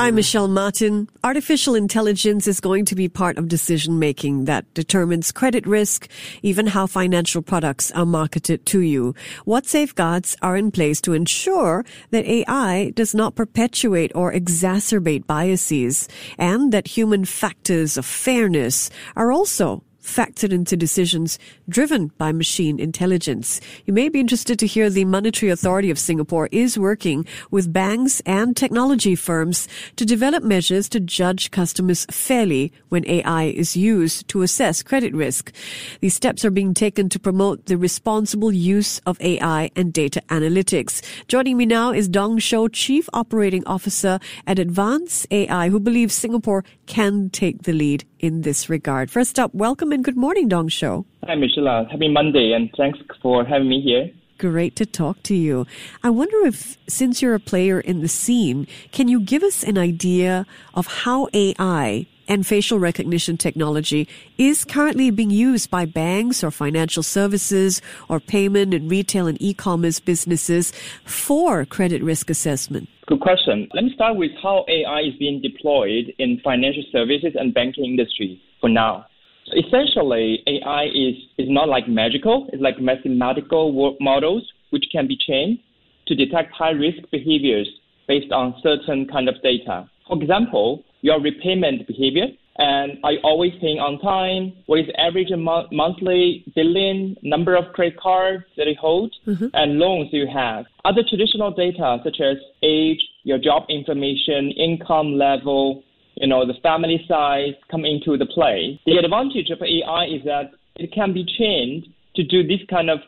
I'm Michelle Martin. Artificial intelligence is going to be part of decision making that determines credit risk, even how financial products are marketed to you. What safeguards are in place to ensure that AI does not perpetuate or exacerbate biases and that human factors of fairness are also factored into decisions driven by machine intelligence. You may be interested to hear the Monetary Authority of Singapore is working with banks and technology firms to develop measures to judge customers fairly when AI is used to assess credit risk. These steps are being taken to promote the responsible use of AI and data analytics. Joining me now is Dong Shou, Chief Operating Officer at Advance AI, who believes Singapore can take the lead in this regard. First up, welcome and good morning, Dong Shou. Hi, Michelle. Happy Monday, and thanks for having me here. Great to talk to you. I wonder if, since you're a player in the scene, can you give us an idea of how AI and facial recognition technology is currently being used by banks or financial services or payment and retail and e-commerce businesses for credit risk assessment? Good question. Let me start with how AI is being deployed in financial services and banking industry for now. Essentially, AI is, is not like magical. It's like mathematical models which can be trained to detect high risk behaviors based on certain kind of data. For example, your repayment behavior and are you always paying on time? What is the average mo- monthly billing, number of credit cards that you hold, mm-hmm. and loans you have? Other traditional data such as age, your job information, income level, you know, the family size come into the play. The advantage of AI is that it can be trained to do this kind of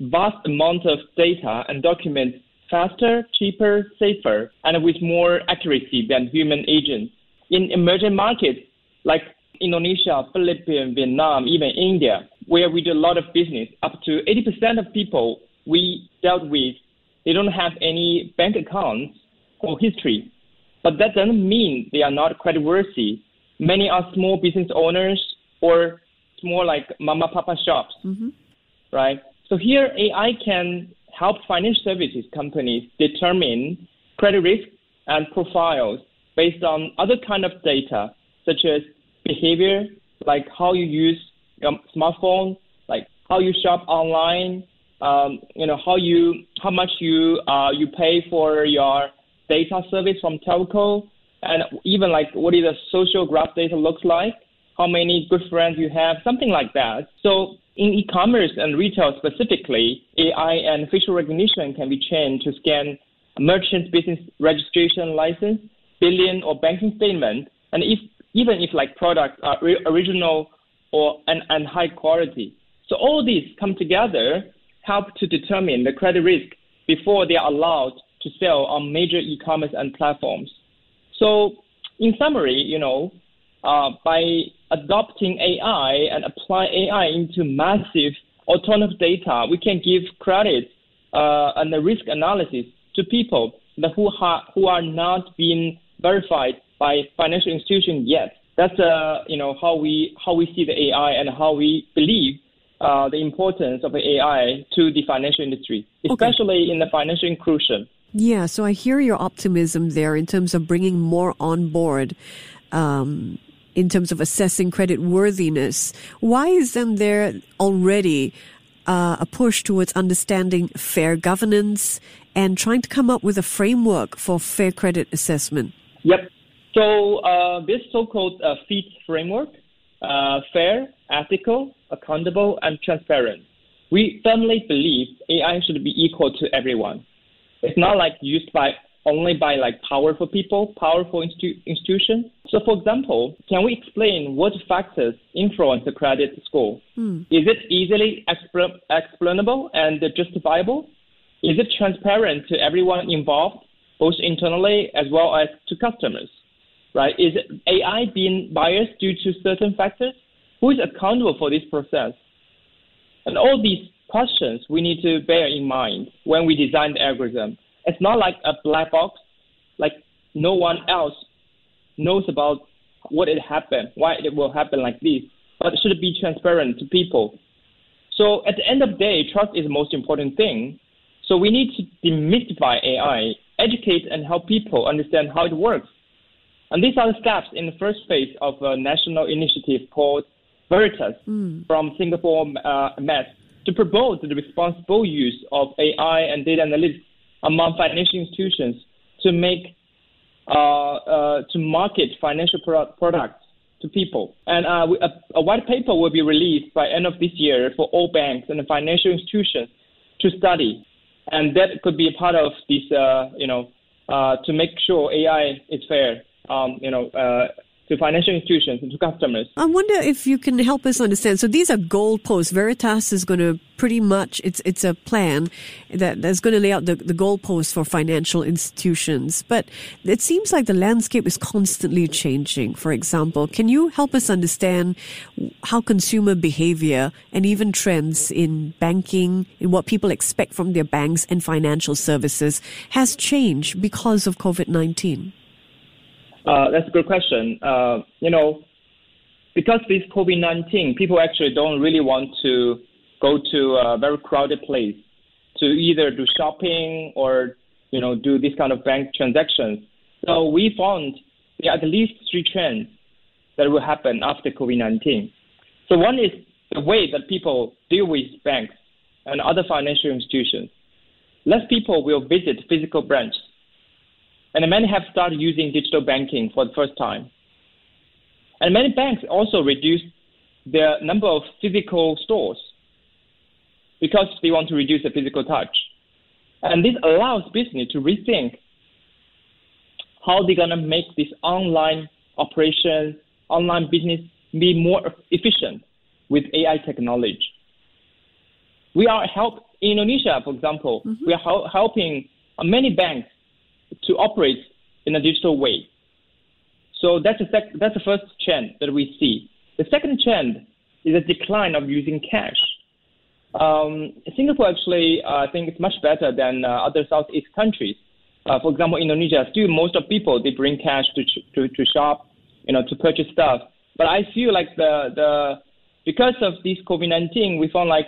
vast amount of data and documents faster, cheaper, safer, and with more accuracy than human agents in emerging markets like Indonesia, Philippines, Vietnam, even India, where we do a lot of business, up to 80% of people we dealt with, they don't have any bank accounts or history. But that doesn't mean they are not creditworthy. Many are small business owners or small like mama papa shops, mm-hmm. right? So here AI can help financial services companies determine credit risk and profiles based on other kind of data, such as behavior, like how you use your smartphone, like how you shop online, um, you know how you how much you uh, you pay for your data service from telco, and even like what is the social graph data looks like, how many good friends you have, something like that. So in e-commerce and retail specifically, AI and facial recognition can be trained to scan merchant business registration license billion or banking statement, and if even if like products are re- original or and, and high quality. So all these come together help to determine the credit risk before they are allowed to sell on major e-commerce and platforms. So in summary, you know, uh, by adopting AI and apply AI into massive autonomous data, we can give credit uh, and the risk analysis to people who, ha- who are not being verified by financial institutions yet. That's uh, you know how we how we see the AI and how we believe uh, the importance of AI to the financial industry, especially okay. in the financial inclusion. Yeah, so I hear your optimism there in terms of bringing more on board. Um, in terms of assessing credit worthiness, why isn't there already uh, a push towards understanding fair governance and trying to come up with a framework for fair credit assessment? Yep. So uh, this so-called uh, FEAT framework, uh, fair, ethical, accountable, and transparent. We firmly believe AI should be equal to everyone. It's not like used by only by like powerful people, powerful institu- institutions. So, for example, can we explain what factors influence the credit score? Hmm. Is it easily expl- explainable and justifiable? Is it transparent to everyone involved? Both internally as well as to customers, right? Is AI being biased due to certain factors? Who is accountable for this process? And all these questions we need to bear in mind when we design the algorithm. It's not like a black box. like no one else knows about what it happened, why it will happen like this, but it should be transparent to people. So at the end of the day, trust is the most important thing. So we need to demystify AI, educate and help people understand how it works. And these are the steps in the first phase of a national initiative called Veritas mm. from Singapore uh, Met to promote the responsible use of AI and data analytics among financial institutions to make uh, uh, to market financial pro- products to people. And uh, a, a, white paper will be released by end of this year for all banks and financial institutions to study, and that could be a part of this, uh, you know, uh, to make sure AI is fair. Um, you know, uh, to financial institutions and to customers. I wonder if you can help us understand. So these are goalposts. Veritas is going to pretty much it's it's a plan that that's going to lay out the, the goalposts for financial institutions. But it seems like the landscape is constantly changing. For example, can you help us understand how consumer behavior and even trends in banking, in what people expect from their banks and financial services, has changed because of COVID nineteen? Uh, that's a good question. Uh, you know, because this COVID-19, people actually don't really want to go to a very crowded place to either do shopping or, you know, do this kind of bank transactions. So we found there are at least three trends that will happen after COVID-19. So one is the way that people deal with banks and other financial institutions. Less people will visit physical branches and many have started using digital banking for the first time. And many banks also reduced their number of physical stores because they want to reduce the physical touch. And this allows business to rethink how they're going to make this online operation, online business be more efficient with AI technology. We are help in Indonesia, for example, mm-hmm. we are helping many banks to operate in a digital way. So that's the, sec- that's the first trend that we see. The second trend is a decline of using cash. Um, Singapore actually, uh, I think it's much better than uh, other Southeast countries. Uh, for example, Indonesia, still most of people they bring cash to, to to shop, you know, to purchase stuff. But I feel like the the because of this COVID-19, we found like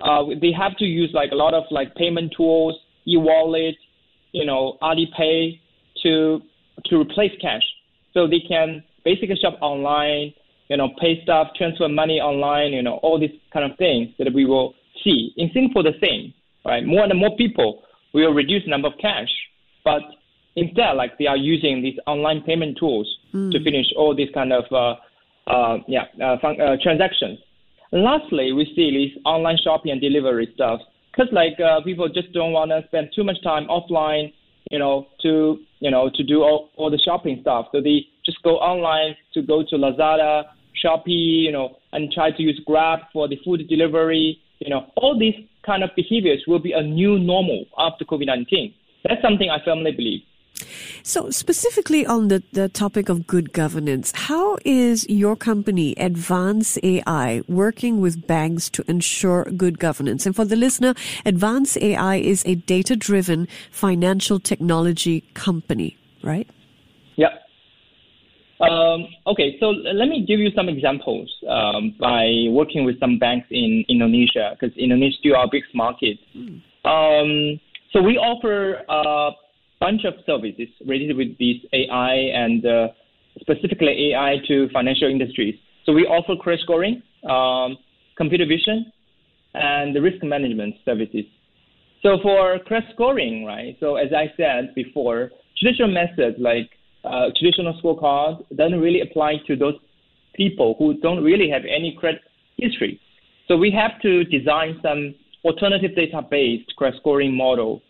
uh, they have to use like a lot of like payment tools, e-wallet, you know, Alipay to to replace cash. So they can basically shop online, you know, pay stuff, transfer money online, you know, all these kind of things that we will see. In Singapore, the same, right? More and more people will reduce the number of cash, but instead, like they are using these online payment tools mm. to finish all these kind of uh, uh, yeah uh, fun- uh, transactions. And lastly, we see these online shopping and delivery stuff because like uh, people just don't want to spend too much time offline, you know, to you know to do all, all the shopping stuff. So they just go online to go to Lazada, Shopee, you know, and try to use Grab for the food delivery. You know, all these kind of behaviors will be a new normal after COVID-19. That's something I firmly believe. So, specifically on the, the topic of good governance, how is your company, Advance AI, working with banks to ensure good governance? And for the listener, Advance AI is a data driven financial technology company, right? Yeah. Um, okay, so let me give you some examples um, by working with some banks in Indonesia, because Indonesia is still our biggest market. Mm. Um, so we offer uh, bunch of services related with these AI and uh, specifically AI to financial industries. So we offer credit scoring, um, computer vision, and risk management services. So for credit scoring, right? So as I said before, traditional methods like uh, traditional scorecard doesn't really apply to those people who don't really have any credit history. So we have to design some alternative data-based credit scoring model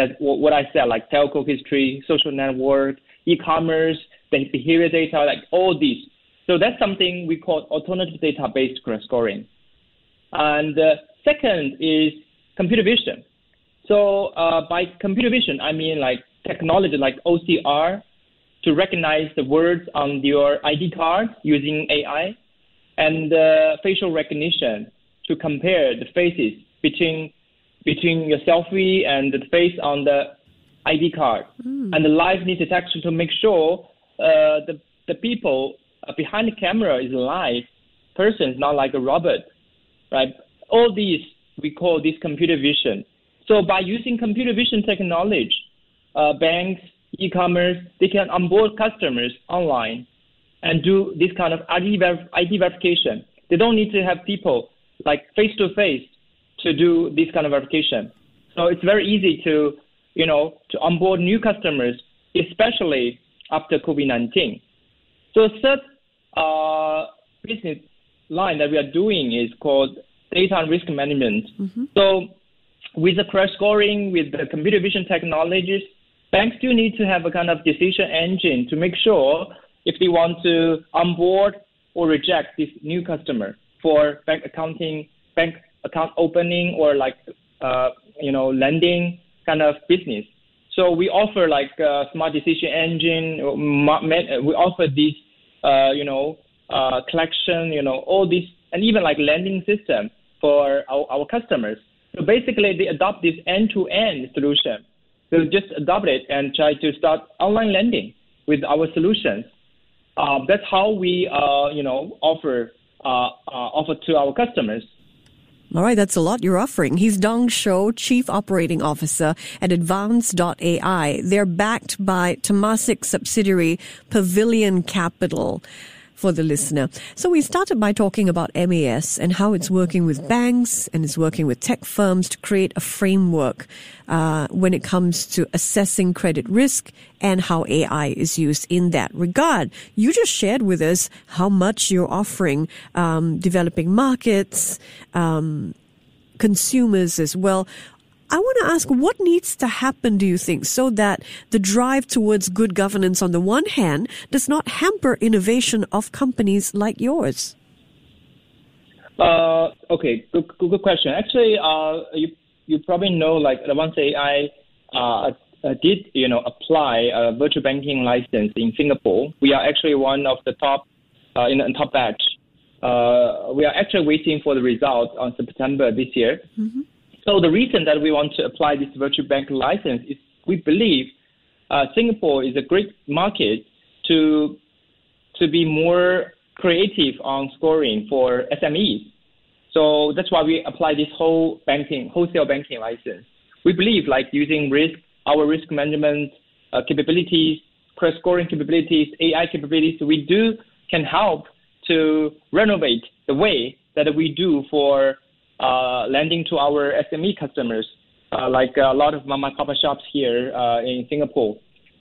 that what I said, like telco history, social network, e-commerce, behavior data, like all these. So that's something we call alternative data-based credit scoring. And uh, second is computer vision. So uh, by computer vision, I mean like technology like OCR to recognize the words on your ID card using AI, and uh, facial recognition to compare the faces between between your selfie and the face on the ID card mm. and the liveness detection to make sure uh, the the people behind the camera is a live person, not like a robot, right? All these we call this computer vision. So by using computer vision technology, uh, banks, e-commerce, they can onboard customers online and do this kind of ID, ver- ID verification. They don't need to have people like face to face to do this kind of verification. So it's very easy to, you know, to onboard new customers, especially after COVID-19. So third uh, business line that we are doing is called data and risk management. Mm-hmm. So with the credit scoring, with the computer vision technologies, banks do need to have a kind of decision engine to make sure if they want to onboard or reject this new customer for bank accounting, bank account opening, or like uh, you know lending kind of business. So we offer like a smart decision engine. We offer this, uh, you know, uh, collection, you know, all these, and even like lending system for our, our customers. So basically, they adopt this end-to-end solution. So just adopt it and try to start online lending with our solutions. Uh, that's how we, uh, you know, offer uh, uh offer to our customers. All right, that's a lot you're offering. He's Dong Shou, Chief Operating Officer at Advance.ai. They're backed by Temasek subsidiary Pavilion Capital for the listener. So we started by talking about MAS and how it's working with banks and it's working with tech firms to create a framework uh, when it comes to assessing credit risk and how AI is used in that regard. You just shared with us how much you're offering um, developing markets, um, consumers as well. I want to ask what needs to happen, do you think, so that the drive towards good governance on the one hand does not hamper innovation of companies like yours? Uh, okay, good, good, good, question. Actually, uh, you you probably know like Advance AI uh, uh, did you know apply a virtual banking license in Singapore. We are actually one of the top uh, in the top batch. Uh, we are actually waiting for the result on September this year. Mm-hmm. So the reason that we want to apply this virtual bank license is we believe uh, Singapore is a great market to to be more creative on scoring for SMEs. So that's why we apply this whole banking wholesale banking license. We believe like using risk our risk management uh, capabilities, credit scoring capabilities, AI capabilities, we do can help to renovate the way that we do for uh, lending to our SME customers, uh, like a lot of mama papa shops here uh, in Singapore.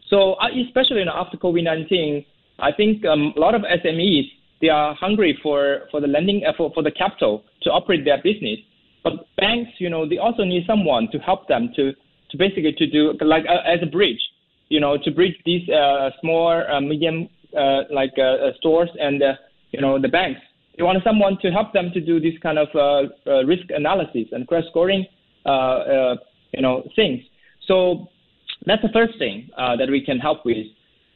So uh, especially after COVID-19, I think um, a lot of SMEs they are hungry for, for the lending uh, for, for the capital to operate their business. But banks, you know, they also need someone to help them to, to basically to do like uh, as a bridge, you know, to bridge these small, medium like stores and you know the banks they want someone to help them to do this kind of uh, uh, risk analysis and credit scoring, uh, uh you know, things. So that's the first thing that we can help with.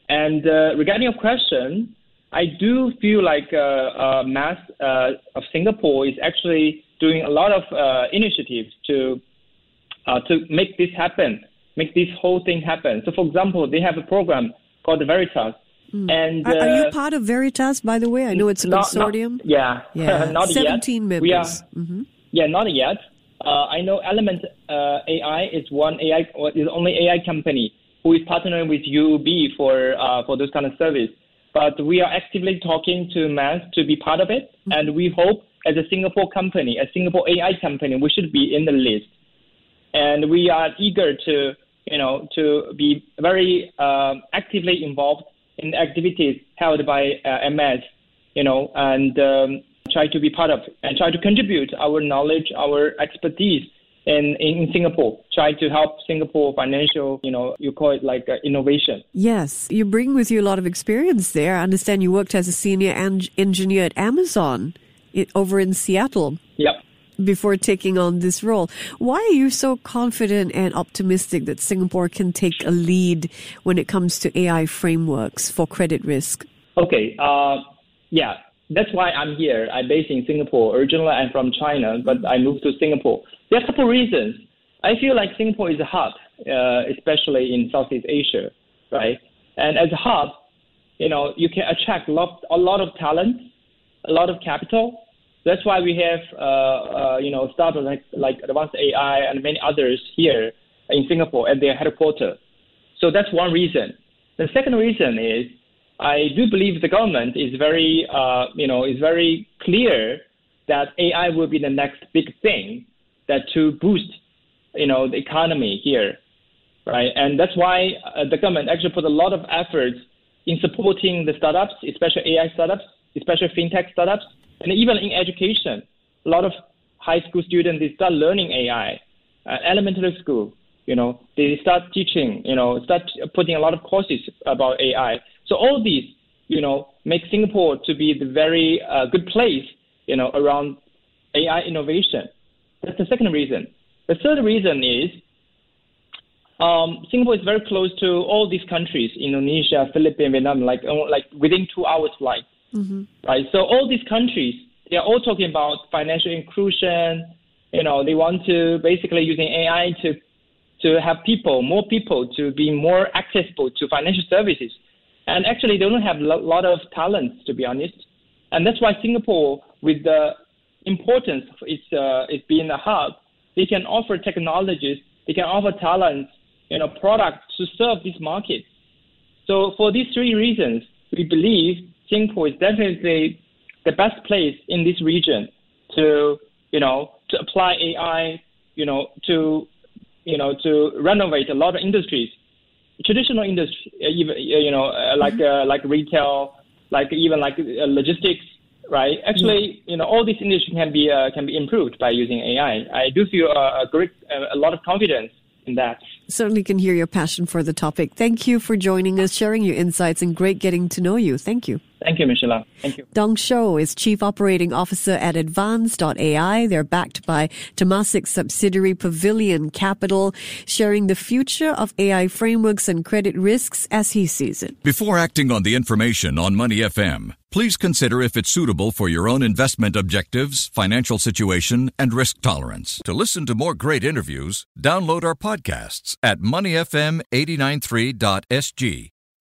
And regarding your question, I do feel like MAS of Singapore is actually doing a lot of initiatives to to make this happen, make this whole thing happen. So, for example, they have a program called the Veritas, Mm. And are, are, you uh, part of Veritas, by the way? I know it's a not, consortium. Not, yeah, yeah, not 17 yet. members. We are, mm-hmm. Yeah, not yet. Uh, I know Element uh, AI is one AI is only AI company who is partnering with UB for uh, for those kind of service. But we are actively talking to MAS to be part of it, mm-hmm. and we hope as a Singapore company, a Singapore AI company, we should be in the list. And we are eager to you know to be very uh, actively involved in activities held by uh, MAS, you know, and um, try to be part of and try to contribute our knowledge, our expertise in, in Singapore, try to help Singapore financial, you know, you call it like uh, innovation. Yes, you bring with you a lot of experience there. I understand you worked as a senior en- engineer at Amazon over in Seattle. Yep before taking on this role. Why are you so confident and optimistic that Singapore can take a lead when it comes to AI frameworks for credit risk? Okay, uh, yeah, that's why I'm here. I'm based in Singapore. Originally, I'm from China, but I moved to Singapore. There are a couple reasons. I feel like Singapore is a hub uh, especially in Southeast Asia, right? And as a hub, you know, you can attract a lot of talent, a lot of capital. That's why we have, uh, uh, you know, startups like, like Advanced AI and many others here in Singapore at their headquarters. So that's one reason. The second reason is I do believe the government is very, uh, you know, is very clear that AI will be the next big thing that to boost, you know, the economy here, right? And that's why uh, the government actually put a lot of efforts in supporting the startups, especially AI startups, especially fintech startups, and even in education. A lot of high school students they start learning AI, uh, elementary school. You know, they start teaching. You know, start putting a lot of courses about AI. So all these, you know, make Singapore to be the very uh, good place, you know, around AI innovation. That's the second reason. The third reason is um, Singapore is very close to all these countries, Indonesia, Philippines, Vietnam, like like within two hours flight, mm-hmm. right? So all these countries, they are all talking about financial inclusion. You know, they want to basically using AI to to have people, more people, to be more accessible to financial services. And actually, they don't have a lot of talents, to be honest. And that's why Singapore, with the importance of its, uh, its being a hub, they can offer technologies, they can offer talents, you know, products to serve this market. So for these three reasons, we believe Singapore is definitely the best place in this region to, you know, to apply AI, you know, to, you know, to renovate a lot of industries traditional industry, uh, even uh, you know, uh, like uh, like retail, like even like logistics, right? Actually, you know, all these industries can be uh, can be improved by using AI. I do feel a great, a lot of confidence in that. Certainly can hear your passion for the topic. Thank you for joining us, sharing your insights, and great getting to know you. Thank you. Thank you, Michelle. Thank you. Dong Shou is Chief Operating Officer at Advance.ai. They're backed by Temasek subsidiary Pavilion Capital, sharing the future of AI frameworks and credit risks as he sees it. Before acting on the information on Money FM, please consider if it's suitable for your own investment objectives, financial situation, and risk tolerance. To listen to more great interviews, download our podcasts at moneyfm893.sg